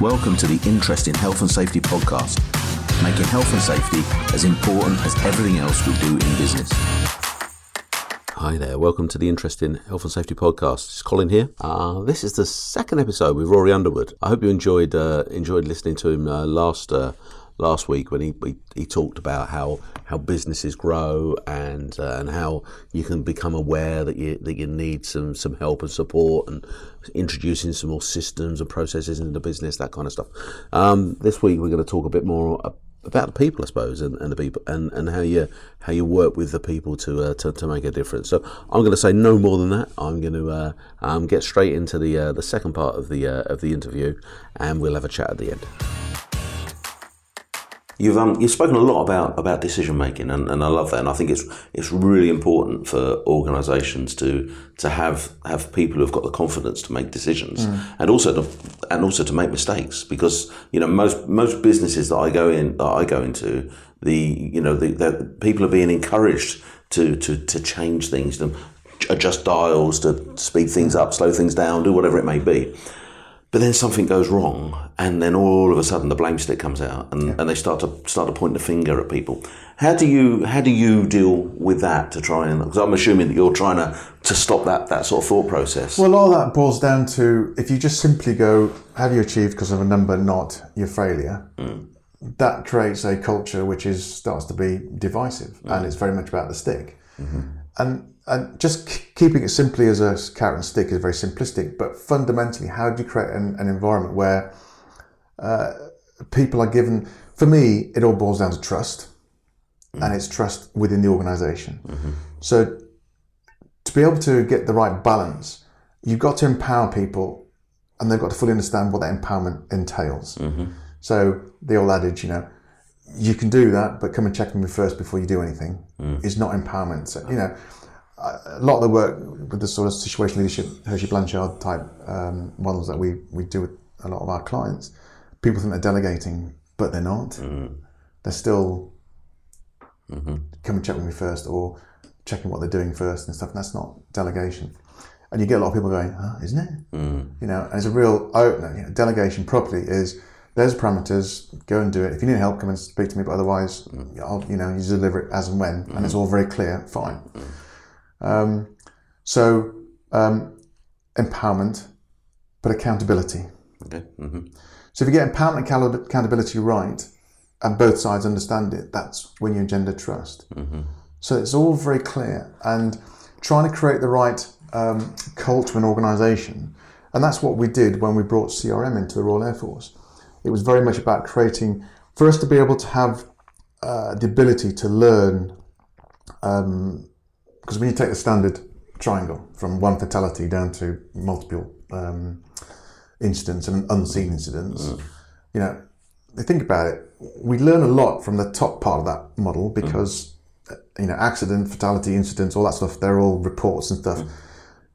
Welcome to the Interest in Health and Safety podcast, making health and safety as important as everything else we do in business. Hi there, welcome to the Interest in Health and Safety podcast. It's Colin here. Uh, this is the second episode with Rory Underwood. I hope you enjoyed uh, enjoyed listening to him uh, last uh, last week when he, he, he talked about how how businesses grow and uh, and how you can become aware that you that you need some some help and support and introducing some more systems and processes into the business that kind of stuff. Um, this week we're going to talk a bit more about the people, I suppose, and, and the people and, and how you how you work with the people to uh, to, to make a difference. So I'm going to say no more than that. I'm going to uh, um, get straight into the uh, the second part of the uh, of the interview, and we'll have a chat at the end. You've um, you've spoken a lot about about decision making, and, and I love that. And I think it's it's really important for organisations to to have have people who've got the confidence to make decisions, mm. and also to and also to make mistakes. Because you know most most businesses that I go in that I go into, the you know the, the people are being encouraged to to to change things, to adjust dials, to speed things up, slow things down, do whatever it may be. But then something goes wrong, and then all of a sudden the blame stick comes out, and, yeah. and they start to start to point the finger at people. How do you how do you deal with that to try and? Because I'm assuming that you're trying to to stop that that sort of thought process. Well, all that boils down to if you just simply go, "Have you achieved because of a number, not your failure?" Mm. That creates a culture which is starts to be divisive, mm. and it's very much about the stick. Mm-hmm. And and just keeping it simply as a carrot and stick is very simplistic, but fundamentally, how do you create an, an environment where uh, people are given, for me, it all boils down to trust, mm-hmm. and it's trust within the organization. Mm-hmm. So, to be able to get the right balance, you've got to empower people, and they've got to fully understand what that empowerment entails. Mm-hmm. So, the old adage, you know, you can do that, but come and check with me first before you do anything mm. is not empowerment. So, you know, a lot of the work with the sort of situational leadership, Hersey Blanchard type um, models that we, we do with a lot of our clients, people think they're delegating, but they're not. Mm. They're still mm-hmm. come and check with me first or checking what they're doing first and stuff. And that's not delegation. And you get a lot of people going, oh, isn't it? Mm. You know, and it's a real opener. You know, delegation properly is there's parameters, go and do it. If you need help, come and speak to me, but otherwise, mm. I'll, you know, you deliver it as and when, mm. and it's mm-hmm. all very clear, fine. Mm. Um, so um, empowerment, but accountability. Okay. Mm-hmm. So if you get empowerment and accountability right, and both sides understand it, that's when you engender trust. Mm-hmm. So it's all very clear, and trying to create the right um, culture and organisation, and that's what we did when we brought CRM into the Royal Air Force. It was very much about creating for us to be able to have uh, the ability to learn um, because when you take the standard triangle from one fatality down to multiple um, incidents and unseen incidents, mm. you know, think about it. We learn a lot from the top part of that model because, mm. you know, accident, fatality, incidents, all that stuff, they're all reports and stuff. Mm.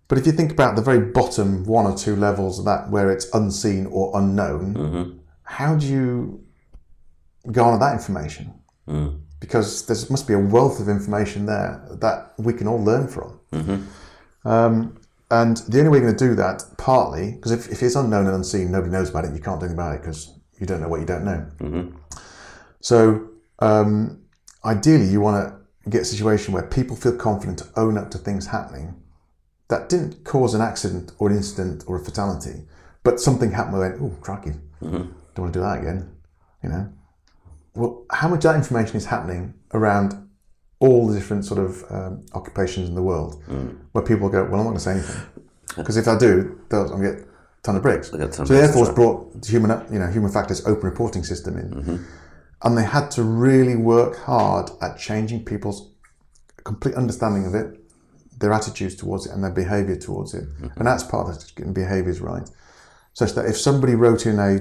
But if you think about the very bottom one or two levels of that where it's unseen or unknown, mm-hmm. How do you garner that information? Mm because there must be a wealth of information there that we can all learn from. Mm-hmm. Um, and the only way you're going to do that, partly, because if, if it's unknown and unseen, nobody knows about it, you can't do anything about it because you don't know what you don't know. Mm-hmm. So, um, ideally, you want to get a situation where people feel confident to own up to things happening that didn't cause an accident or an incident or a fatality, but something happened where, oh, cracking. mm-hmm. Don't want to do that again, you know well, how much that information is happening around all the different sort of um, occupations in the world, mm. where people go, well, I'm not going to say anything because if I do, they'll I'm get a ton of bricks. So the Air Force brought the human, you know, human factors open reporting system in, mm-hmm. and they had to really work hard at changing people's complete understanding of it, their attitudes towards it, and their behaviour towards it, mm-hmm. and that's part of getting behaviours right. Such that if somebody wrote in a, you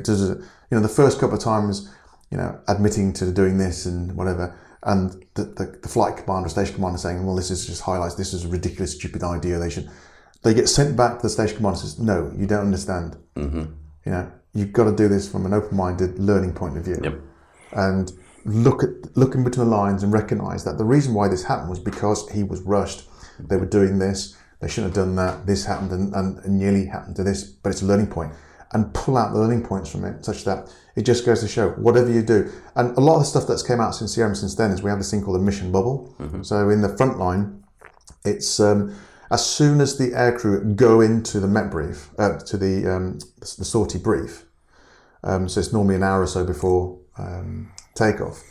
know, the first couple of times you know, admitting to doing this and whatever. And the, the, the, flight commander, station commander saying, well, this is just highlights, this is a ridiculous, stupid idea. They should, they get sent back to the station commander and says, no, you don't understand. Mm-hmm. You know, you've got to do this from an open-minded learning point of view. Yep. And look at, look in between the lines and recognize that the reason why this happened was because he was rushed. They were doing this. They shouldn't have done that. This happened and, and, nearly happened to this, but it's a learning point. and pull out the learning points from it, such that it just goes to show whatever you do. And a lot of the stuff that's came out since CRM since then is we have this thing called a mission bubble. So in the front line, it's um, as soon as the aircrew go into the Met brief, uh, to the um, the sortie brief. Um, so it's normally an hour or so before um, takeoff.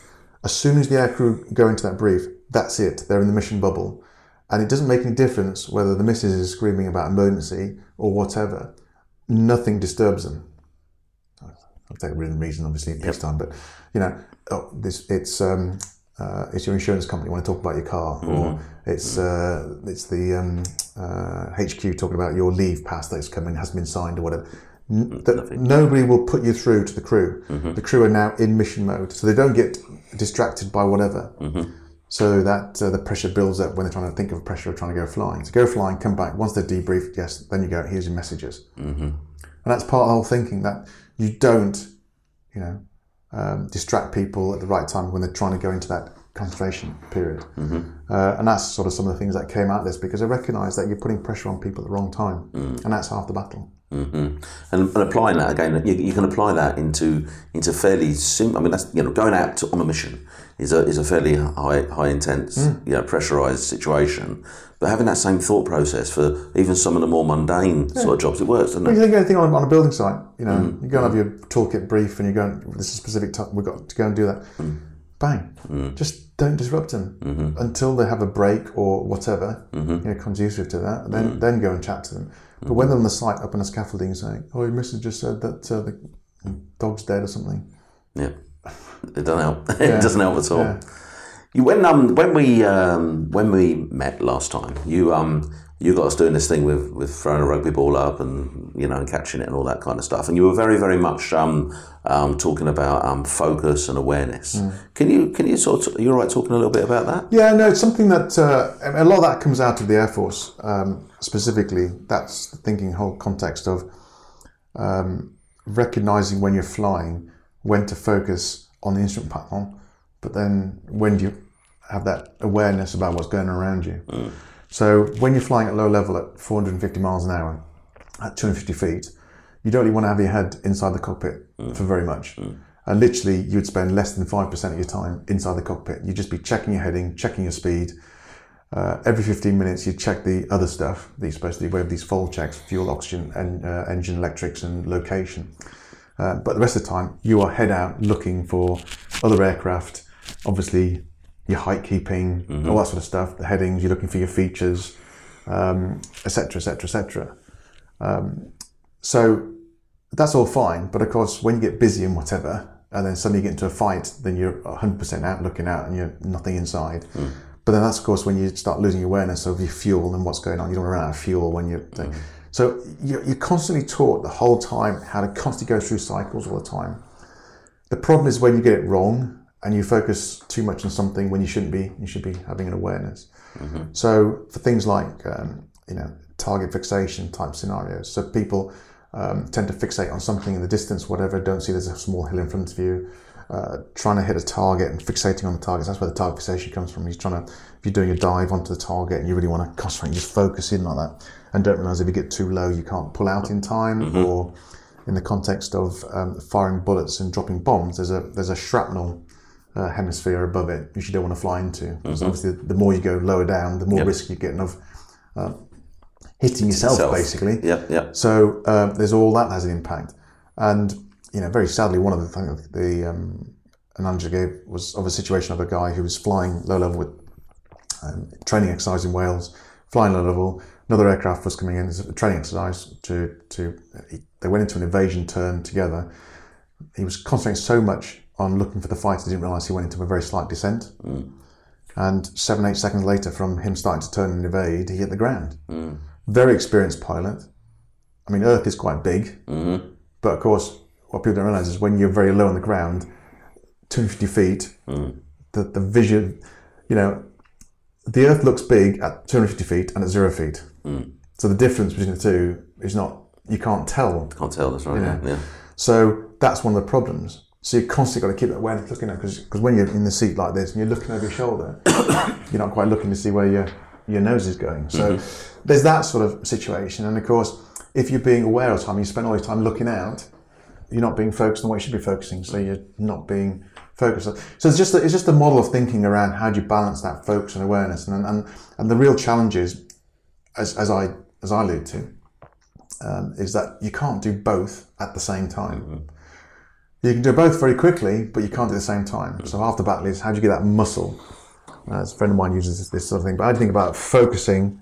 As soon as the aircrew go into that brief, that's it. They're in the mission bubble, and it doesn't make any difference whether the missus is screaming about emergency or whatever. Nothing disturbs them. I'll take a written reason, obviously, next time. But you know, oh, this it's um, uh, it's your insurance company want to talk about your car, or it's uh, it's the um, uh, HQ talking about your leave pass that's coming hasn't been signed or whatever. N- that nobody will put you through to the crew. The crew are now in mission mode, so they don't get distracted by whatever. So that uh, the pressure builds up when they're trying to think of pressure of trying to go flying. So go flying, come back. Once they're debriefed, yes, then you go. Here's your messages, and that's part of the whole thinking that you don't, you know, um, distract people at the right time when they're trying to go into that concentration period. Mm-hmm. Uh, and that's sort of some of the things that came out of this because I recognise that you're putting pressure on people at the wrong time, mm. and that's half the battle. hmm And, and applying that again, you, you can apply that into into fairly simple. I mean, that's you know, going out to, on a mission is a is a fairly high high intense, mm. you know, pressurized situation. But having that same thought process for even some of the more mundane sort of jobs, it works, doesn't it? you think anything on, on a building site, you know, mm. you go and have your toolkit brief, and you're going, "This is a specific time. We've got to go and do that." Bang! Just don't disrupt them until they have a break or whatever. You know, conducive to that, and then then go and chat to them. But when they're on the site up on the scaffolding saying, "Oh, your missus just said that uh, the dog's dead or something," Yeah, it doesn't help. Yeah. it doesn't help at all. Yeah. You when um when we um when we met last time, you um you got us doing this thing with with throwing a rugby ball up and you know and catching it and all that kind of stuff, and you were very very much um um talking about um focus and awareness. Can you can you sort of, you're right talking a little bit about that? Yeah, no, it's something that uh, a lot of that comes out of the Air Force um, specifically. That's the thinking whole context of um, recognizing when you're flying, when to focus on the instrument panel, but then when do you have that awareness about what's going around you. So when you're flying at low level at 450 miles an hour, at 250 feet, you don't really want to have your head inside the cockpit for very much. And literally, you'd spend less than 5% of your time inside the cockpit. You'd just be checking your heading, checking your speed. Uh, every 15 minutes, you'd check the other stuff that you're supposed to do. We have these fold checks fuel, oxygen, and uh, engine electrics, and location. Uh, but the rest of the time, you are head out looking for other aircraft. Obviously, your height keeping, all that mm-hmm. sort of stuff. The headings, you're looking for your features, etc., etc., etc. So that's all fine. But of course, when you get busy and whatever, and then suddenly you get into a fight, then you're 100% out looking out and you're nothing inside. Hmm. But then that's, of course, when you start losing awareness of your fuel and what's going on. You don't want to run out of fuel when you're. Hmm. So you're, you're constantly taught the whole time how to constantly go through cycles all the time. The problem is when you get it wrong and you focus too much on something when you shouldn't be. You should be having an awareness. So for things like um, you know target fixation type scenarios, so people um, tend to fixate on something in the distance, whatever, don't see there's a small hill in front of you. Uh, trying to hit a target and fixating on the targets. That's where the target fixation comes from. He's trying to, if you're doing a dive onto the target and you really want to concentrate, and just focus in like that, and don't realize if you get too low, you can't pull out in time. Or in the context of um, firing bullets and dropping bombs, there's a there's a shrapnel uh, hemisphere above it, which you don't want to fly into. Because obviously, the more you go lower down, the more Yep. risk you're getting of uh, hitting yourself, Self. basically. Yep, yep. So um, there's all that has an impact, and you know, very sadly, one of the things the um, analogy gave was of a situation of a guy who was flying low level with um, training exercise in Wales, flying low level. Another aircraft was coming in as a training exercise to to. He, they went into an invasion turn together. He was concentrating so much on looking for the fighter, he didn't realise he went into a very slight descent. And seven, eight seconds later, from him starting to turn and evade, he hit the ground. Very experienced pilot. I mean, Earth is quite big, but of course, what people don't realise is when you're very low on the ground, 250 feet, the, the vision, you know, the Earth looks big at 250 feet and at zero feet. So the difference between the two is not, you can't tell. Can't tell. That's right. Yeah. yeah. So that's one of the problems. So you constantly got to keep that awareness looking at because when you're in the seat like this and you're looking over your shoulder, you're not quite looking to see where your your nose is going. So there's that sort of situation, and of course, if you're being aware of time, you spend all your time looking out. You're not being focused on what you should be focusing, so you're not being focused. So it's just a, it's just a model of thinking around how do you balance that focus and awareness, and and, and the real challenge is, as, as I as I allude to, um, is that you can't do both at the same time. You can do both very quickly, but you can't do it at the same time. So half the battle is how do you get that muscle? Uh, a friend of mine uses this, this sort of thing, but I think about focusing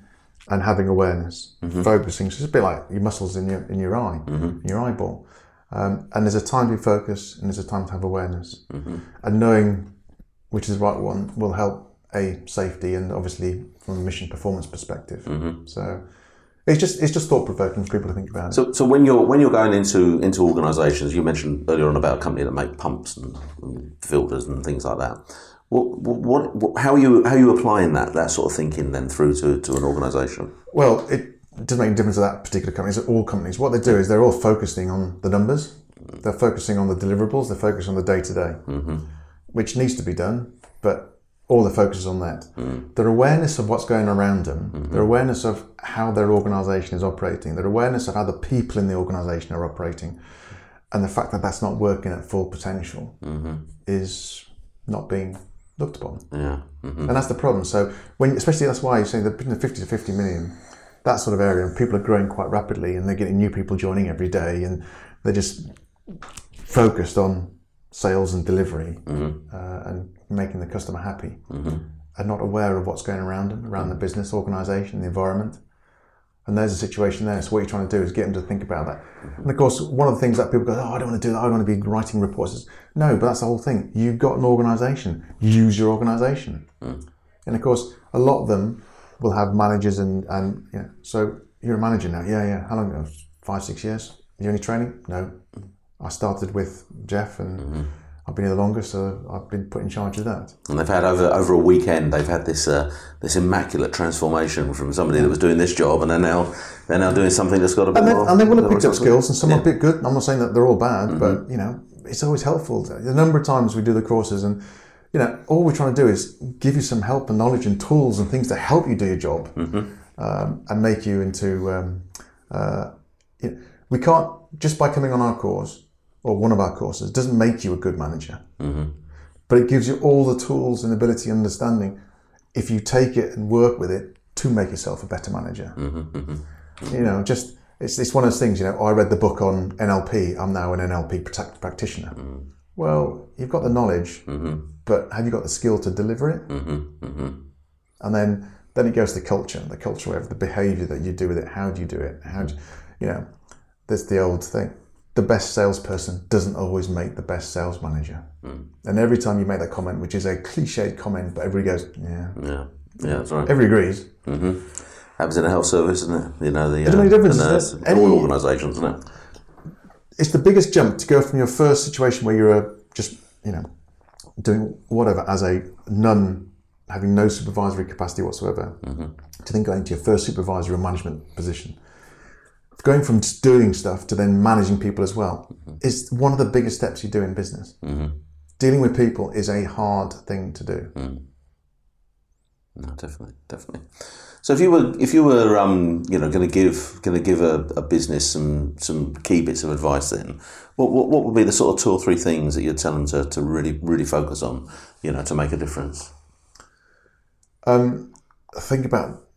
and having awareness. Focusing, so it's a bit like your muscles in your in your eye, in your eyeball. Um, and there's a time to be focused, and there's a time to have awareness. And knowing which is the right one will help a safety and obviously from a mission performance perspective. So it's just it's just thought provoking for people to think about it. So, so when you're when you're going into into organisations, you mentioned earlier on about a company that make pumps and, and filters and things like that. What, what, what, how are you how are you applying that that sort of thinking then through to, to an organisation? Well, it doesn't make a difference to that particular company. It's all companies. What they do is they're all focusing on the numbers. They're focusing on the deliverables. They're focusing on the day to day, which needs to be done. But all the focus is on that. Mm. Their awareness of what's going around them, mm-hmm. their awareness of how their organisation is operating, their awareness of how the people in the organisation are operating, and the fact that that's not working at full potential mm-hmm. is not being looked upon. Yeah. Mm-hmm. And that's the problem. So when, especially that's why you're saying that between the 50 to 50 million, that sort of area, and people are growing quite rapidly, and they're getting new people joining every day, and they're just focused on sales and delivery uh, and making the customer happy, mm-hmm. and not aware of what's going around them, around the mm. business, organisation, the environment. And there's a situation there. So what you're trying to do is get them to think about that. Mm-hmm. And of course, one of the things that people go, "Oh, I don't want to do that. I don't want to be writing reports." Is, no, but that's the whole thing. You've got an organisation. Use your organisation. Mm. And of course, a lot of them will have managers and and you know. So you're a manager now. Yeah, yeah. How long ago? Five, six years. You any training? No. Mm. I started with Jeff, and mm-hmm. I've been here the longest, so I've been put in charge of that. And they've had over over a weekend, they've had this uh, this immaculate transformation from somebody that was doing this job, and they're now they're now doing something that's got a bit And they, more. and they will have picked up skills, and some are a bit good. I'm not saying that they're all bad, but you know, it's always helpful. The number of times we do the courses, and you know, all we're trying to do is give you some help and knowledge and tools and things to help you do your job, um, and make you into. Um, uh, you know, we can't just by coming on our course or one of our courses doesn't make you a good manager, mm-hmm. but it gives you all the tools and ability and understanding if you take it and work with it to make yourself a better manager. Mm-hmm, mm-hmm. You know, just it's, it's one of those things. You know, I read the book on NLP. I'm now an NLP prac- practitioner. Well, you've got the knowledge, but have you got the skill to deliver it? And then then it goes to the culture, the culture of the behaviour that you do with it. How do you do it? How do you, you know? There's the old thing. The best salesperson doesn't always make the best sales manager. Hmm. And every time you make that comment, which is a cliched comment, but everybody goes, yeah, Yeah, yeah, that's right. everybody agrees. Mm-hmm. Happens in a health service, isn't it? You know the, doesn't make uh, difference, the nurse. Any- all organisations, isn't it? it's the biggest jump to go from your first situation where you're uh, just you know doing whatever as a nun having no supervisory capacity whatsoever mm-hmm. to then going to your first supervisory or management position going from just doing stuff to then managing people as well is one of the biggest steps you do in business. Dealing with people is a hard thing to do. No, definitely, definitely. So if you were if you were um, you know going to give going to give a, a business some some key bits of advice, then what, what what would be the sort of two or three things that you'd tell them to, to really really focus on, you know, to make a difference? um, think about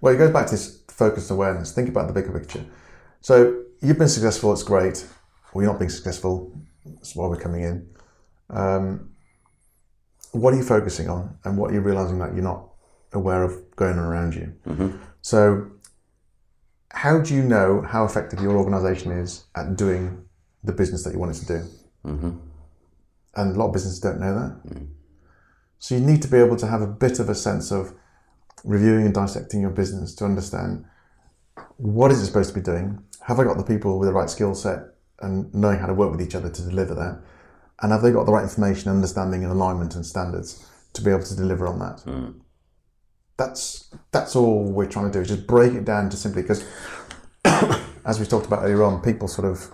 well it goes back to this focused awareness. Think about the bigger picture. So you've been successful it's great. Or you're not being successful that's why we're coming in. Um, what are you focusing on and what are you realizing that you're not aware of going on around you? Mm-hmm. So how do you know how effective your organization is at doing the business that you want it to do? Mm-hmm. And a lot of businesses don't know that. Mm. So you need to be able to have a bit of a sense of reviewing and dissecting your business to understand what is it supposed to be doing? Have I got the people with the right skill set and knowing how to work with each other to deliver that? And have they got the right information, understanding, and alignment and standards to be able to deliver on that? Hmm. That's that's all we're trying to do. Is just break it down to simply because, as we talked about earlier on, people sort of,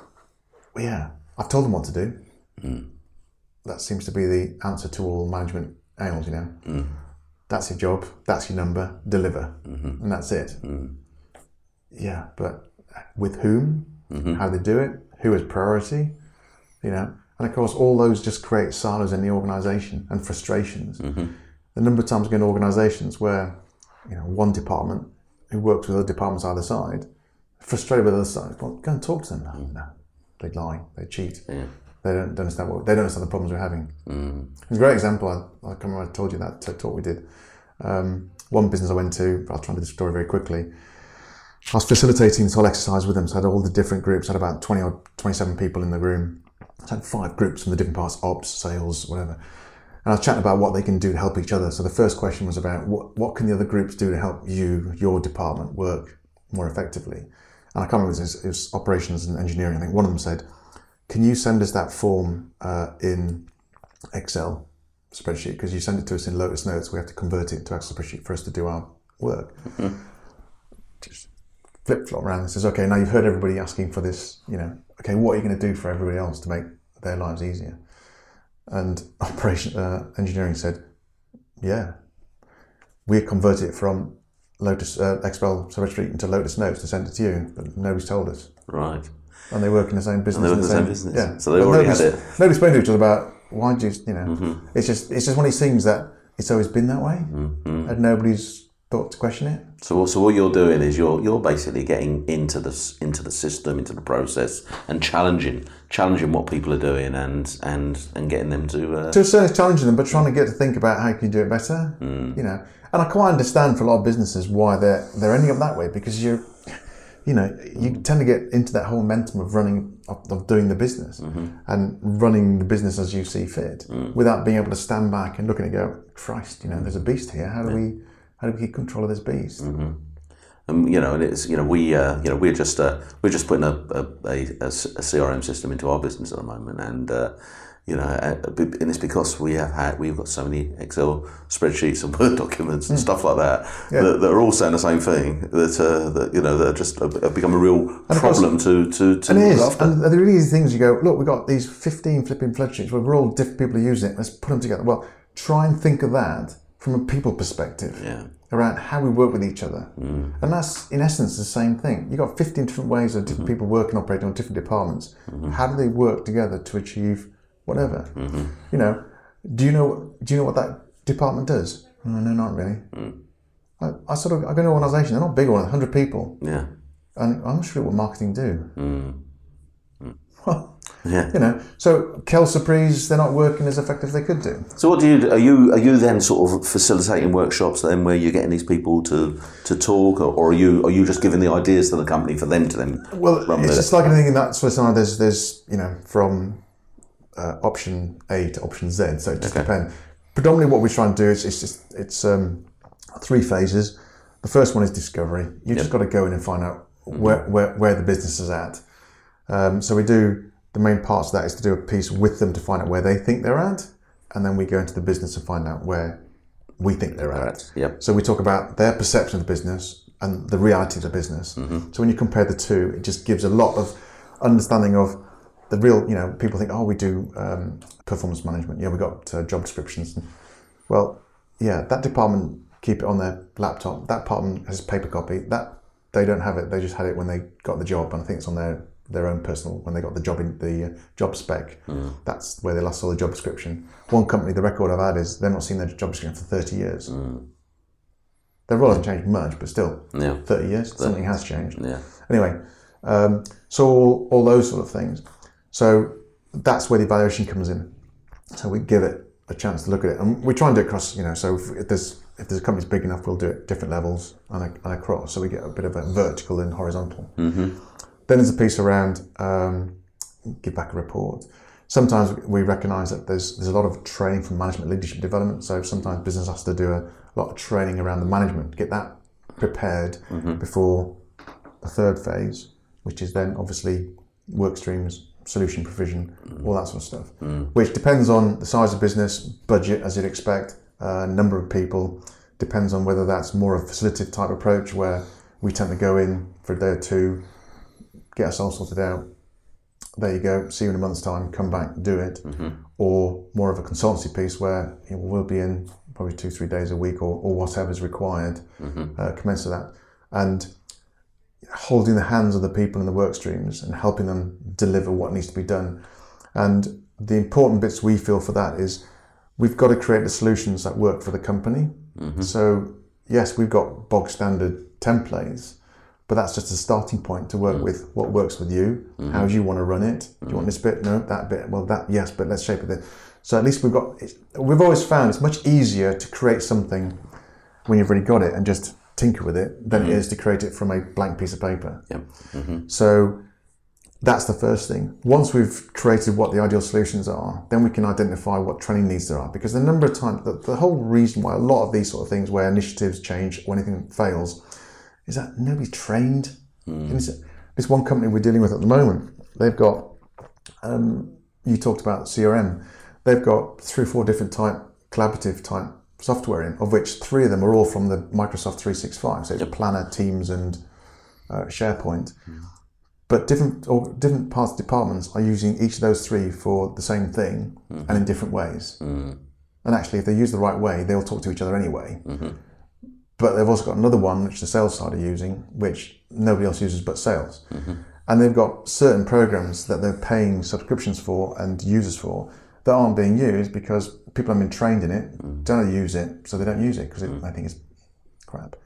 well, yeah, I've told them what to do. Hmm. That seems to be the answer to all management ails, you know. Hmm. That's your job. That's your number. Deliver, mm-hmm. and that's it. Mm. Yeah, but uh, with whom, mm-hmm. how they do it, who is priority, you know. And of course, all those just create silos in the organisation and frustrations. Mm-hmm. The number of times I go into organisations where, you know, one department who works with other departments either side, frustrated with the other side, well, go and talk to them. No, mm. no, they lie, they cheat. They don't, don't understand what they don't understand the problems we're having. It's a great example. I, I can't remember I told you that TED talk we did. Um, one business I went to, I'll try and do the story very quickly. I was facilitating this whole exercise with them. So I had all the different groups. I had about 20 or 27 people in the room. I had five groups from the different parts, ops, sales, whatever. And I was chatting about what they can do to help each other. So the first question was about what, what can the other groups do to help you, your department, work more effectively? And I can't remember, it was, it was operations and engineering. I think one of them said, can you send us that form uh, in Excel spreadsheet? Because you send it to us in Lotus Notes, we have to convert it to Excel spreadsheet for us to do our work. Just flip flop around and says, okay, now you've heard everybody asking for this, you know, okay, what are you going to do for everybody else to make their lives easier? And operation uh, engineering said, yeah, we convert it from Lotus uh, Excel spreadsheet into Lotus Notes to send it to you, but nobody's told us. Right. And they work in the same business. they work in the same business. Yeah. So they But already had it. Mm-hmm. Nobody's spoken to each other about why do you, you know, it's just it's just one of these things that it's always been that way, Mm-hmm. and nobody's thought to question it. So, what- so what you're doing is you're you're basically getting into the into the system, into the process, and challenging challenging what people are doing, and and and getting them to. Uh, To a certain challenging them, but trying to get to think about how can you do it better. Mm. You know, and I quite understand for a lot of businesses why they're they're ending up that way because you're, you know, you tend to get into that whole momentum of running of, of doing the business Mm-hmm. and running the business as you see fit, Mm. without being able to stand back and look at it and go, Christ, you know, there's a beast here. How do we how do we keep control of this beast? Mm-hmm. um, you know, and it's you know we uh, you know we're just uh, we're just putting a a a CRM system into our business at the moment, and uh, you know, uh, and it's because we have had we've got so many Excel spreadsheets and Word documents and hmm. stuff like that, that that are all saying the same thing. That uh, that you know that are just have have become a real course- problem to to to And it is. after. And the really easy things you go, look, we've got these 15 flipping spreadsheets where we're all different people are using it. Let's put them together. Well, try and think of that from a people perspective Yeah. around how we work with each other. Mm-hmm. And that's, in essence, the same thing. You've got 15 different ways of different mm-hmm. people working, operating on different departments. Mm-hmm. How do they work together to achieve whatever? Mm-hmm. You know, do you know, do you know what that department does? No, no, not really. Mm. I, I sort of, I go to an organisation, they're not big one, 100 people. yeah. And I'm not sure what marketing do. Mm. Well, Yeah. you know, so Kel Surprise, they're not working as effective as they could do. So what do you are you are you then sort of facilitating workshops then where you're getting these people to to talk or, or are you are you just giving the ideas to the company for them to then Well, it's just like anything in that sort of scenario. There's, there's, you know, from uh, option A to option Z. So it just depends. Predominantly, what we try and do is it's just it's um, three phases. The first one is discovery. You just got to go in and find out where, where, where the business is at. Um, so we do the main parts of that is to do a piece with them to find out where they think they're at, and then we go into the business and find out where we think they're at. Yep. So we talk about their perception of the business and the reality of the business. So when you compare the two, it just gives a lot of understanding of the real. You know, people think, oh, we do um, performance management. Yeah, we got uh, job descriptions. Well, yeah, that department keep it on their laptop. That department has paper copy. That they don't have it. They just had it when they got the job, and I think it's on their their own personal when they got the job in the uh, job spec. That's where they last saw the job description. One company, the record I've had is they've not seen their job description for thirty years. Their role hasn't changed much, but still, Yeah. thirty years, something has changed. Yeah. Anyway, um, so all, all those sort of things. So that's where the evaluation comes in. So we give it a chance to look at it, and we try and do it across. You know, so if, if there's if there's a company's big enough, we'll do it different levels and, a, and across. So we get a bit of a vertical and horizontal. Then there's a piece around um, give back a report. Sometimes we recognise that there's there's a lot of training from management leadership development. So sometimes business has to do a lot of training around the management, get that prepared before the third phase, which is then obviously work streams, solution provision, all that sort of stuff, which depends on the size of business, budget as you'd expect, uh, number of people, depends on whether that's more of a facilitative type approach where we tend to go in for a day or two, get ourselves sorted out. There you go. See you in a month's time. Come back, do it. Or more of a consultancy piece where you know, we'll be in probably two, three days a week, or, or whatever's required. Uh, commence with that, and holding the hands of the people in the work streams and helping them deliver what needs to be done. And the important bits we feel for that is we've got to create the solutions that work for the company. Mm-hmm. So, yes, we've got bog standard templates, but that's just a starting point to work mm. with what works with you. Mm-hmm. How do you want to run it? Do you want mm. this bit? No, that bit. Well, that yes, but let's shape it. There. So at least we've got. We've always found it's much easier to create something when you've already got it and just tinker with it than it mm-hmm. is to create it from a blank piece of paper. Yep. Mm-hmm. So that's the first thing. Once we've created what the ideal solutions are, then we can identify what training needs there are. Because the number of times, the, the whole reason why a lot of these sort of things where initiatives change or anything fails is that nobody's trained. Mm. And it's- This one company we're dealing with at the moment, they've got, um, you talked about CRM, they've got three or four different type, collaborative type software in, of which three of them are all from the Microsoft 365. So it's Planner, Teams, and uh, SharePoint hmm. but different or different parts of departments are using each of those three for the same thing hmm. and in different ways. Hmm. And actually, if they use the right way, they'll talk to each other anyway. But they've also got another one which the sales side are using, which nobody else uses but sales. And they've got certain programs that they're paying subscriptions for and users for that aren't being used because people haven't been trained in it, don't know to use it, so they don't use it because I think it's crap.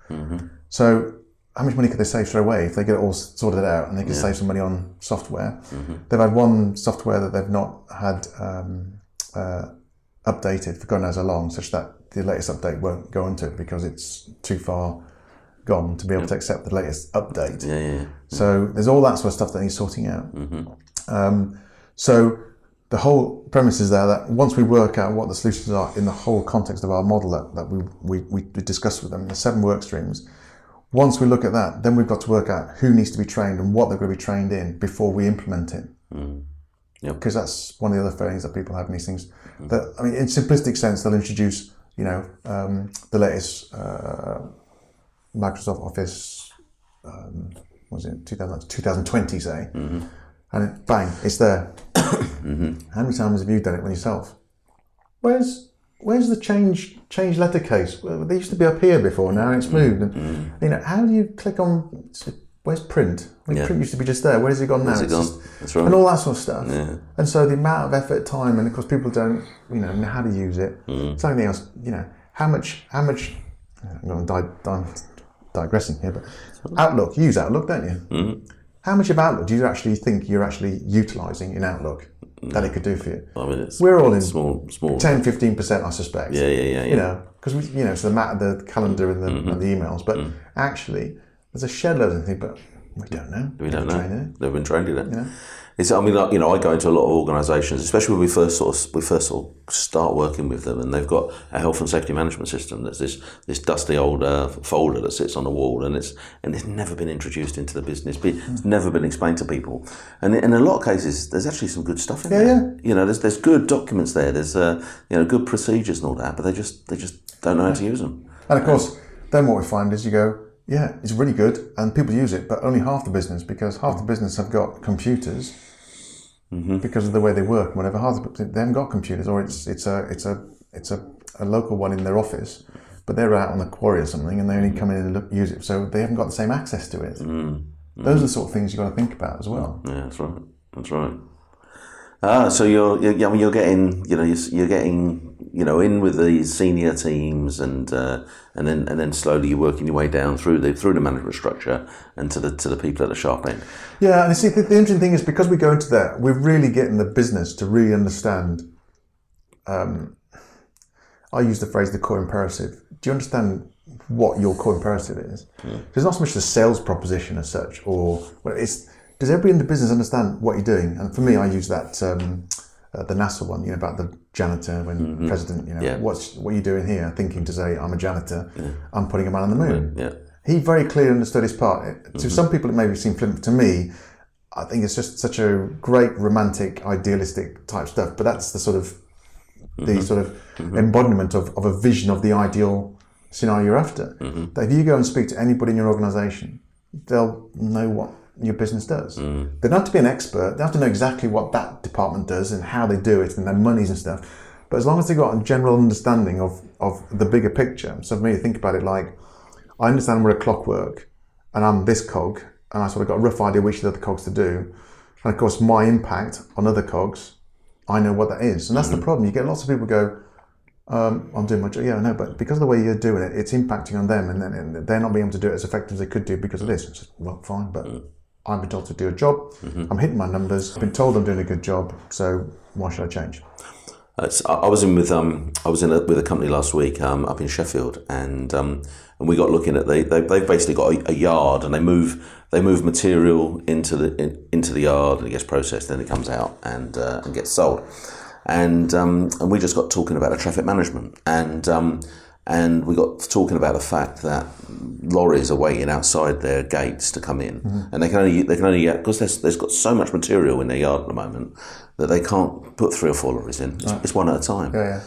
So, how much money could they save straight away if they get it all sorted out and they can save some money on software? They've had one software that they've not had um, uh, updated for God knows how long, such that the latest update won't go into it because it's too far gone to be able to accept the latest update. Yeah, yeah. So there's all that sort of stuff that needs sorting out. Um, so the whole premise is there that once we work out what the solutions are in the whole context of our model that, that we, we, we discussed with them, the seven work streams, once we look at that, then we've got to work out who needs to be trained and what they're going to be trained in before we implement it. Yep. Because that's one of the other failings that people have in these things. That I mean, in simplistic sense, they'll introduce, you know, um, the latest uh, Microsoft Office, um, what was it 2000, 2020, say, and it, bang, it's there. How many times have you done it on yourself? Where's Where's the change change letter case? Well, they used to be up here before. Now it's moved. And you know, how do you click on? Where's print? Well, Yeah. Print used to be just there. Where's it gone now? It gone? just- That's right. And all that sort of stuff. Yeah. And so the amount of effort, time, and of course people don't, you know, know how to use it. Mm. Something else, you know, how much, how much. I'm going to di- di- digressing here, but Outlook, you use Outlook, don't you? Mm-hmm. How much of Outlook do you actually think you're actually utilising in Outlook that it could do for you? I mean, it's We're all in small, small. 10 15% i suspect Yeah, yeah, yeah, yeah. you know because we you know it's the mat the calendar and the, Mm-hmm. and the emails but actually there's a shed load of things but we don't know We don't Never know. trained in They've been trained in it. It's, I mean, like, you know, I go into a lot of organisations, especially when we first sort of we first sort of start working with them, and they've got a health and safety management system. that's this this dusty old uh, folder that sits on the wall, and it's and it's never been introduced into the business. It's never been explained to people, and in a lot of cases, there's actually some good stuff in Yeah, there. yeah. You know, there's there's good documents there. There's uh, you know good procedures and all that, but they just they just don't know how to use them. and of course then what we find is you go yeah it's really good and people use it but only half the business because half the business have got computers Mm-hmm. because of the way they work and whatever half the, they haven't got computers or it's it's a it's a it's a, a local one in their office but they're out on the quarry or something and they only come in and look, use it so they haven't got the same access to it Mm-hmm. those are the sort of things you've got to think about as well Yeah, that's right. That's right. Ah, so you're, you're, I mean, you're getting, you know, you're, you're getting, you know, in with the senior teams, and uh, and then and then slowly you're working your way down through the through the management structure and to the to the people at the sharp end. Yeah, and see, the, the interesting thing is because we go into that, we're really getting the business to really understand. Um, I use the phrase the core imperative. Do you understand what your core imperative is? It's not so much the sales proposition as such, or well, it's does everybody in the business understand what you're doing? And for me, I use that um, uh, the NASA one, you know, about the janitor when mm-hmm. president, you know, Yeah. what's what are you doing here? Thinking to say, I'm a janitor, I'm putting a man on the moon Yeah, he very clearly understood his part. To mm-hmm. some people, it may seem flippant. To me, I think it's just such a great romantic, idealistic type stuff. But that's the sort of the mm-hmm. sort of embodiment of, of a vision of the ideal scenario you're after. That if you go and speak to anybody in your organisation, they'll know what your business does. Mm. They don't have to be an expert. They have to know exactly what that department does and how they do it and their monies and stuff. But as long as they've got a general understanding of, of the bigger picture, so for me, think about it like I understand we're a clockwork and I'm this cog, and I sort of got a rough idea which of the other cogs to do. And of course, my impact on other cogs, I know what that is, and that's the mm. problem. You get lots of people go, um, "I'm doing my job." Yeah, I know, but because of the way you're doing it, it's impacting on them, and then and they're not being able to do it as effective as they could do because of this. It's just, well, fine, but mm. I've been told to do a job. I'm hitting my numbers. I've been told I'm doing a good job, so why should I change? It's, I I was in with um, I was in a, with a company last week um, up in Sheffield, and um, and we got looking at they, they they've basically got a, a yard, and they move they move material into the in, into the yard, and it gets processed, then it comes out and uh, and gets sold, and um, and we just got talking about the traffic management, and um, and we got talking about the fact that lorries are waiting outside their gates to come in, and they can only they can only because there's there's got so much material in their yard at the moment that they can't put three or four lorries in. It's, it's one at a time. Yeah, yeah.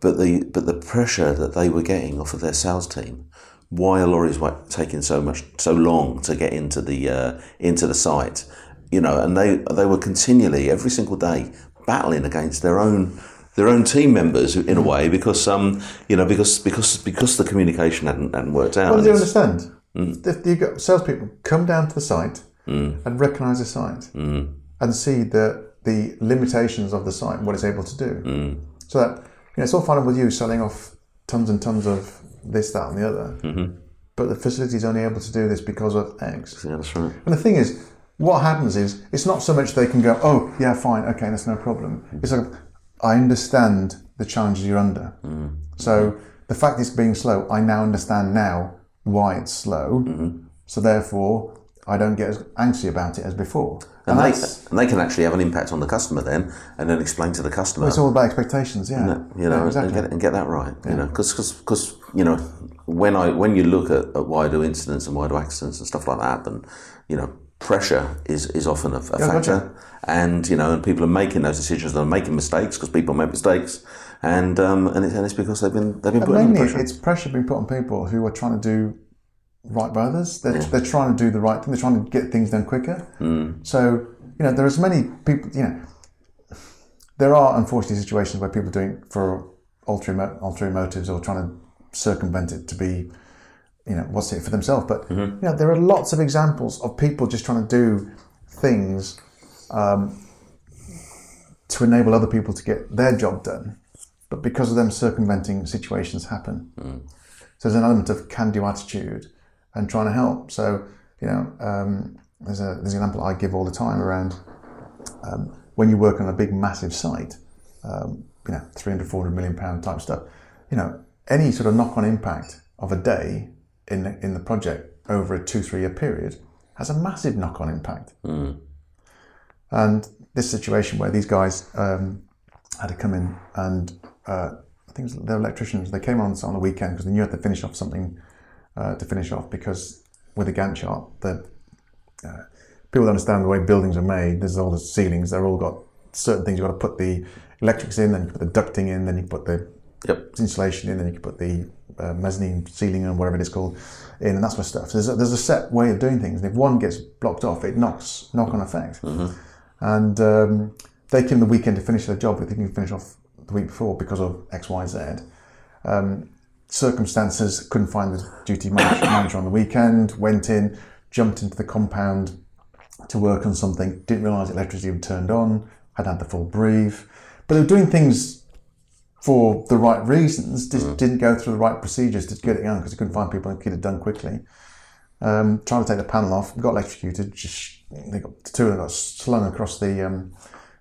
But the but the pressure that they were getting off of their sales team, why are lorries taking so much so long to get into the uh, into the site? You know, and they they were continually every single day battling against their own their own team members in a mm. way because um you know because because because the communication hadn't, hadn't worked out. Well, do you understand? Mm. If you got salespeople come down to the site mm. and recognise the site and see the the limitations of the site, and what it's able to do, so that you know, it's all fine with you selling off tons and tons of this, that, and the other, mm-hmm. but the facility is only able to do this because of X. yeah, that's right. And the thing is, what happens is, it's not so much they can go, oh, yeah, fine, okay, that's no problem. It's like, I understand the challenges you're under. Mm-hmm. So the fact it's being slow, I now understand now why it's slow. Mm-hmm. So therefore, I don't get as anxious about it as before. And, And, they, and they can actually have an impact on the customer then, and then explain to the customer. Well, it's all about expectations, yeah. you know, Yeah, exactly. and, get, and get that right. You know, because you know, when I when you look at, at why do incidents and why do accidents and stuff like that happen, you know, pressure is is often a, a Yeah, factor, gotcha. and you know, and people are making those decisions. They're making mistakes because people make mistakes, and um, and, it's, and it's because they've been they've been And put under pressure. it's pressure being put on people who are trying to do right by others. They're, they're trying to do the right thing. They're trying to get things done quicker. So you know, there are as many people. You know, there are unfortunately situations where people are doing it for ulterior ulterior motives or trying to circumvent it to be, you know, what's it for themselves. But you know, there are lots of examples of people just trying to do things um, to enable other people to get their job done but because of them circumventing situations happen. So there's an element of can-do attitude and trying to help. So you know, um, there's a there's an example I give all the time around um, when you work on a big, massive site, um, you know, 300, 400 million pound type stuff. You know, any sort of knock-on impact of a day in the, in the project over a two, three-year period has a massive knock-on impact. And this situation where these guys um, had to come in and uh, I think they were electricians. They came on on the weekend because they knew had to finish off something uh, to finish off because with a Gantt chart, the uh, people don't understand the way buildings are made. There's all the ceilings. They're all got certain things. You've got to put the electrics in, then you put the ducting in, then you put the Yep. insulation in, then you can put the uh, mezzanine ceiling and whatever it is called in, and that sort of stuff. So there's a, there's a set way of doing things, and if one gets blocked off, it knocks knock on effect. And um, they came the weekend to finish their job. but They didn't finish off the week before because of X, Y, Z. Um, circumstances couldn't find the duty manager, on the weekend. Went in, jumped into the compound to work on something. Didn't realise electricity had turned on. Hadn't had the full brief, but they were doing things for the right reasons, just didn't go through the right procedures to get it done because they couldn't find people and get it done quickly. Um, trying to take the panel off, got electrocuted. Just they got two of them got slung across the um,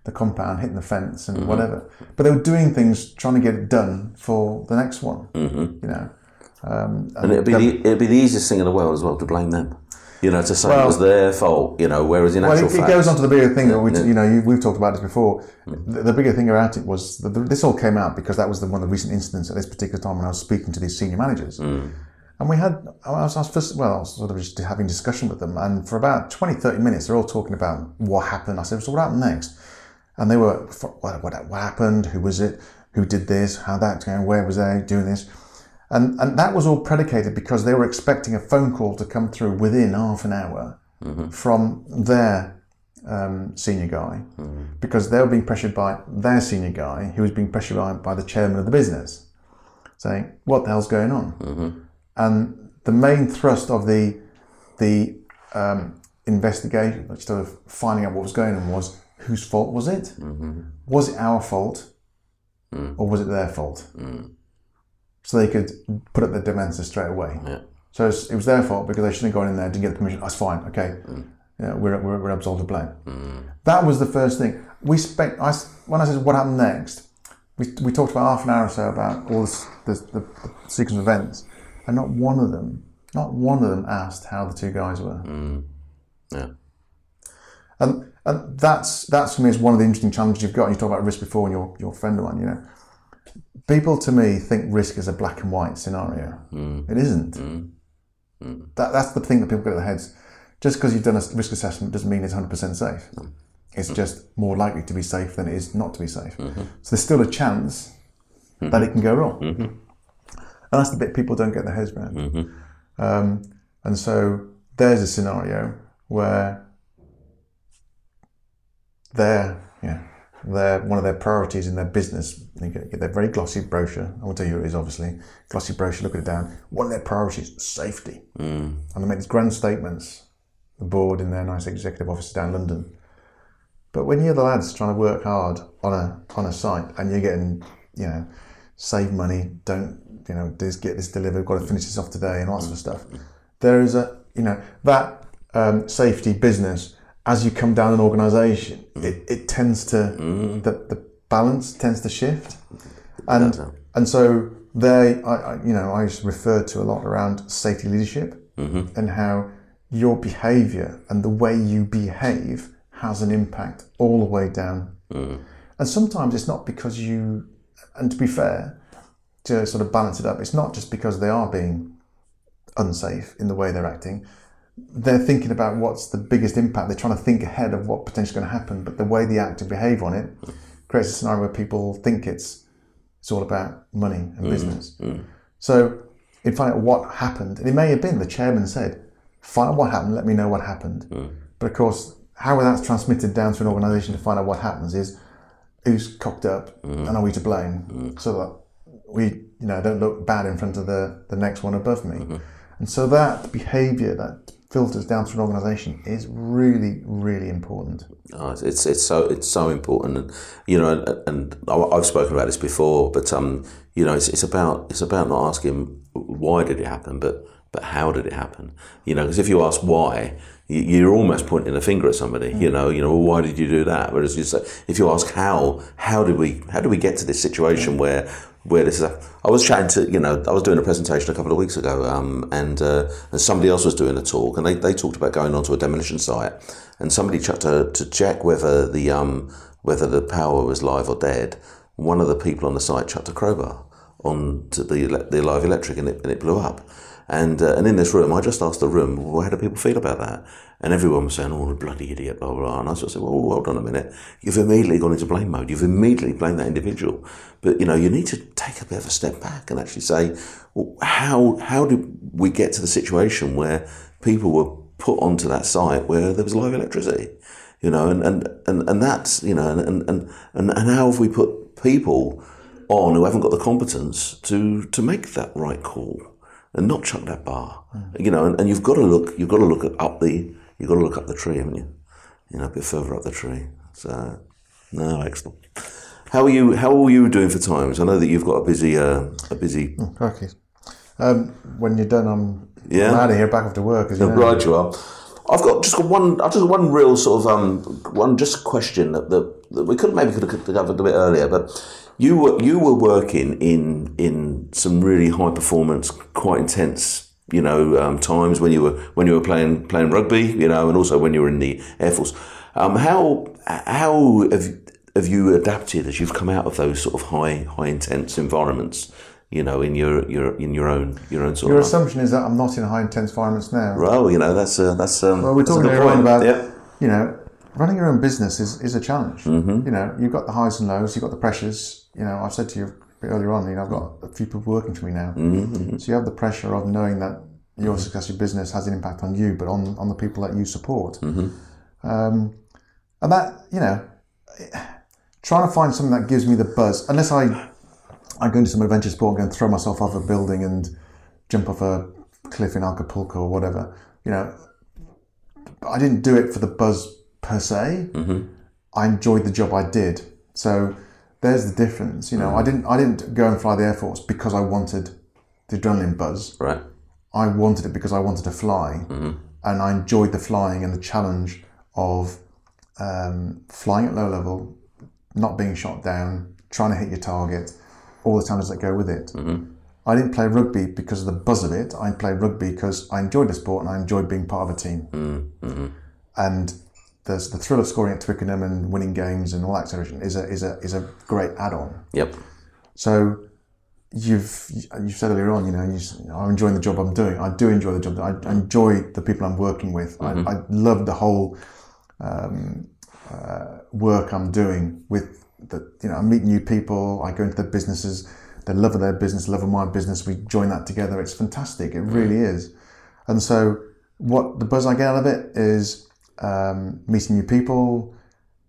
the compound, hitting the fence and whatever. But they were doing things, trying to get it done for the next one. You know, um, And it'd be the, it'd be the easiest thing in the world as well to blame them. You know, to say it was their fault. You know, whereas in Well, actual it, it goes on to the bigger thing we, you know, you, we've talked about this before. Hmm. The, the bigger thing about it was that the, this all came out because that was the, one of the recent incidents at this particular time when I was speaking to these senior managers, hmm. and we had I was, I was first, well, I was sort of just having discussion with them, and for about 20, 30 minutes, they're all talking about what happened. I said, so what happened next? And they were, what, what, what happened? Who was it? Who did this? How that going? Where was they doing this? And, and that was all predicated because they were expecting a phone call to come through within half an hour mm-hmm. from their um, senior guy mm-hmm. because they were being pressured by their senior guy who was being pressured by, by the chairman of the business saying, What the hell's going on? Mm-hmm. And the main thrust of the, the um, investigation, instead of finding out what was going on, was whose fault was it? Was it our fault, mm. or was it their fault? Mm. So they could put up their demands straight away. Yeah. So it was their fault because they shouldn't have gone in there, didn't get the permission. That's fine, okay. Mm. Yeah, we're, we're, we're absolved of blame. Mm. That was the first thing. We spent, I, when I said what happened next, we, we talked about half an hour or so about all this, this, the, the sequence of events, and not one of them, not one of them asked how the two guys were. Mm. Yeah. And, and that's, that's for me is one of the interesting challenges you've got. You talked about risk before, and your, your friend of mine, you know. People to me think risk is a black and white scenario. Hmm. It isn't. Hmm. Hmm. That, that's the thing that people get in their heads. Just because you've done a risk assessment doesn't mean it's 100% safe. It's just more likely to be safe than it is not to be safe. So there's still a chance that it can go wrong. And that's the bit people don't get their heads around. Um, and so there's a scenario where their, yeah, their, one of their priorities in their business, they get, get their very glossy brochure. I won't tell you who it is, obviously. Glossy brochure, look at it down. One of their priorities, safety. And they make these grand statements, the board in their nice executive office down London. But when you're the lads trying to work hard on a on a site and you're getting, you know, save money, don't, you know, this, get this delivered, got to finish this off today, and all that sort of stuff. There is a, you know, that um, safety business. As you come down an organisation, mm. it, it tends to mm. the, the balance tends to shift, and and so they, I, I you know, I to refer to a lot around safety leadership mm-hmm. and how your behaviour and the way you behave has an impact all the way down. Mm. And sometimes it's not because you, and to be fair, to sort of balance it up, it's not just because they are being unsafe in the way they're acting. They're thinking about what's the biggest impact. They're trying to think ahead of what potentially going to happen. But the way they act and behave on it creates a scenario where people think it's it's all about money and mm, business. Mm. So in find out what happened, and it may have been the chairman said, "Find out what happened. Let me know what happened." Mm. But of course, how that's transmitted down to an organisation to find out what happens is who's cocked up and are we to blame, so that we you know don't look bad in front of the the next one above me. Mm-hmm. And so that behaviour that filters down through an organisation is really really important. Oh, it's- it's so it's so important, and you know, and, I've spoken about this before, but um, you know, it's, it's about it's about not asking why did it happen, but but how did it happen? You know, because if you ask why, you- you're almost pointing a finger at somebody. You know, you know, well, why did you do that? Whereas you say, if you ask how, how did we how did we get to this situation where where this is? I was chatting to you know I was doing a presentation a couple of weeks ago, um, and uh, and somebody else was doing a talk, and they, they talked about going onto a demolition site, and somebody checked to, to check whether the um whether the power was live or dead. One of the people on the site chucked a crowbar onto the the live electric, and it and it blew up. And uh, and in this room, I just asked the room, well, how do people feel about that? And everyone was saying, oh, the bloody idiot, blah, blah, blah. And I sort of said, well, hold on a minute. You've immediately gone into blame mode. You've immediately blamed that individual. But, you know, you need to take a bit of a step back and actually say, well, how, how did we get to the situation where people were put onto that site where there was live electricity? You know, and, and, and, and that's, you know, and, and, and, and how have we put people on who haven't got the competence to, to make that right call? And not chuck that bar. You know, and, and you've got to look. You've got to look up the. You've got to look up the tree, haven't you? You know, a bit further up the tree. So, no, excellent. How are you? How are you doing for times? I know that you've got a busy, uh, a busy. Okay. Um, when you're done, I'm, Yeah. I'm out of here, back after work. As you know. Right, you are. I've got just got one. I've just got one real sort of um, one just question that, that, that we could maybe could have covered a bit earlier, but you were you were working in in some really high performance, quite intense, you know, um, times when you were when you were playing playing rugby, you know, and also when you were in the air force. Um, how how have have you adapted as you've come out of those sort of high high intense environments? You know, in your your in your own your own sort Your of. assumption is that I'm not in high intense environments now. Well, you know, that's uh, that's. Um, Well, we're that's talking earlier about, Yeah. you know, running your own business is, is a challenge. Mm-hmm. You know, you've got the highs and lows, you've got the pressures. You know, I've said to you earlier on, you know, I've got a few people working for me now. Mm-hmm. So you have the pressure of knowing that your success, your business has an impact on you, but on, on the people that you support. Mm-hmm. Um, and that, you know, trying to find something that gives me the buzz, unless I, I go into some adventure sport and go and throw myself off a building and jump off a cliff in Acapulco or whatever, you know, I didn't do it for the buzz per se. I enjoyed the job I did. So there's the difference. You know, mm. I didn't I didn't go and fly the Air Force because I wanted the adrenaline buzz. Right. I wanted it because I wanted to fly, mm-hmm. and I enjoyed the flying and the challenge of um, flying at low level, not being shot down, trying to hit your target, all the challenges that go with it. Mm-hmm. I didn't play rugby because of the buzz of it. I played rugby because I enjoyed the sport and I enjoyed being part of a team. Mm-hmm. And there's the thrill of scoring at Twickenham and winning games and all that sort of thing is a is a is a great add-on. Yep. So you've you've said earlier on, you know, you, I'm enjoying the job I'm doing. I do enjoy the job. I, I enjoy the people I'm working with. I, I love the whole um, uh, work I'm doing with the. You know, I meet new people. I go into their businesses. They love of their business, love of my business. We join that together. It's fantastic. It really is. And so, what the buzz I get out of it is um, meeting new people,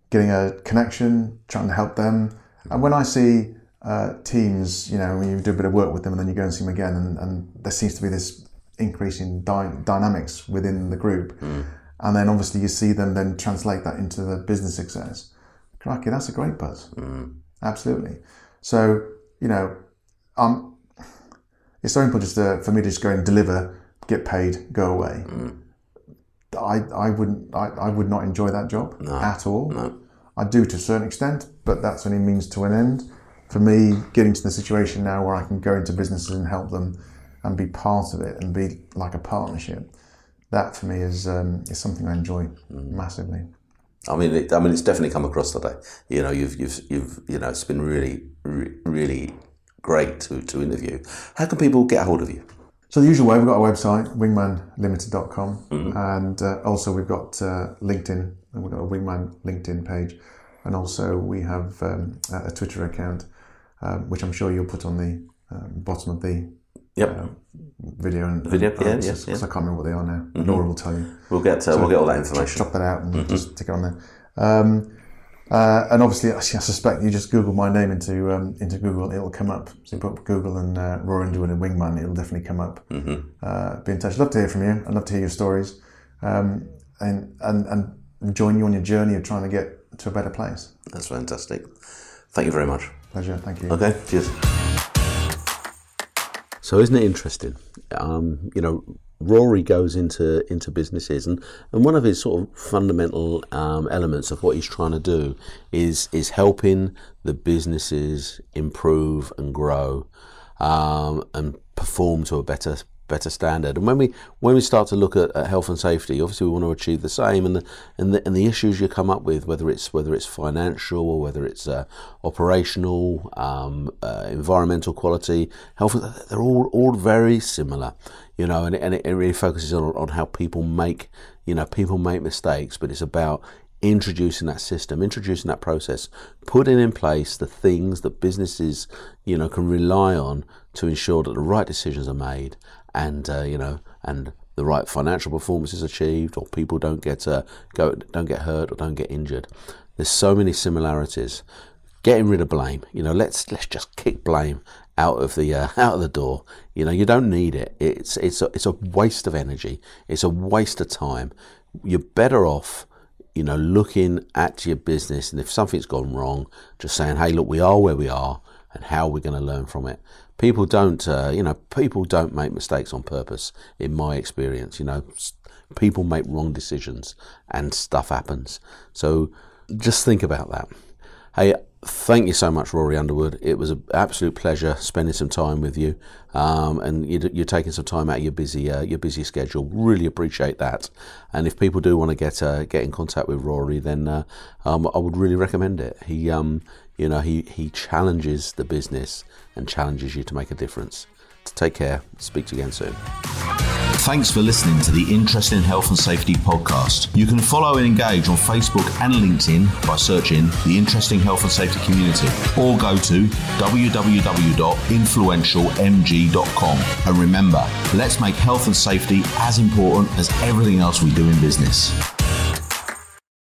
getting a connection, trying to help them. And when I see uh, teams, you know, when you do a bit of work with them and then you go and see them again, and, and there seems to be this increase in dy- dynamics within the group. And then obviously you see them then translate that into the business success. Crikey, that's a great buzz. Absolutely. So, you know, um, it's so important just to, for me to just go and deliver, get paid, go away. I, I wouldn't I, I would not enjoy that job at all. I do to a certain extent, but that's only means to an end. For me, getting to the situation now where I can go into businesses and help them and be part of it and be like a partnership, that for me is um, is something I enjoy massively. I mean, it, I mean, it's definitely come across today. You know, you've, you've, you've, you know, it's been really, re- really great to, to interview. How can people get hold of you? So the usual way, we've got a website, wingmanlimited.com, and uh, also we've got uh, LinkedIn, and we've got a Wingman LinkedIn page, and also we have um, a Twitter account, um, which I'm sure you'll put on the um, bottom of the Yep, video. And, Video, and yeah, yeah, yeah. I can't remember what they are now. Laura will tell you. we'll get uh, we'll get all that information. Chop that out and just stick it on there. Uh, and obviously, I suspect you just Google my name into um, into Google, it'll come up. So you put Google and uh, Rory Underwood and Wingman, it'll definitely come up. Uh, be in touch. Love to hear from you. I'd love to hear your stories, um, and and and join you on your journey of trying to get to a better place. That's fantastic. Thank you very much. Pleasure. Thank you. Okay, cheers. So isn't it interesting? Um, you know, Rory goes into into businesses, and, and one of his sort of fundamental um, elements of what he's trying to do is is helping the businesses improve and grow um, and perform to a better better standard. And when we when we start to look at, at health and safety, obviously we want to achieve the same. And the, and the and the issues you come up with, whether it's whether it's financial or whether it's uh, operational, um, uh, environmental quality, health, they're all all very similar. You know, and it, and it really focuses on on how people make you know people make mistakes, but it's about introducing that system, introducing that process, putting in place the things that businesses, you know, can rely on to ensure that the right decisions are made and uh, you know and the right financial performance is achieved or people don't get uh, go don't get hurt or don't get injured. There's so many similarities. Getting rid of blame, you know, let's let's just kick blame out of the uh, out of the door. You know, you don't need it. It's it's a, it's a waste of energy. It's a waste of time. You're better off you know, looking at your business and if something's gone wrong, just saying, hey, look, we are where we are and how we're going to learn from it. People don't, uh, you know, people don't make mistakes on purpose, in my experience. You know, people make wrong decisions and stuff happens. So just think about that. Hey, thank you so much, Rory Underwood. It was an absolute pleasure spending some time with you, um, and you, you're taking some time out of your busy uh, your busy schedule. Really appreciate that. And if people do want to get uh, get in contact with Rory, then uh, um, I would really recommend it. He, um, you know, he he challenges the business and challenges you to make a difference. Take care. Speak to you again soon. Thanks for listening to the Interesting Health and Safety podcast. You can follow and engage on Facebook and LinkedIn by searching the Interesting Health and Safety Community or go to www.influentialmg.com. And remember, let's make health and safety as important as everything else we do in business.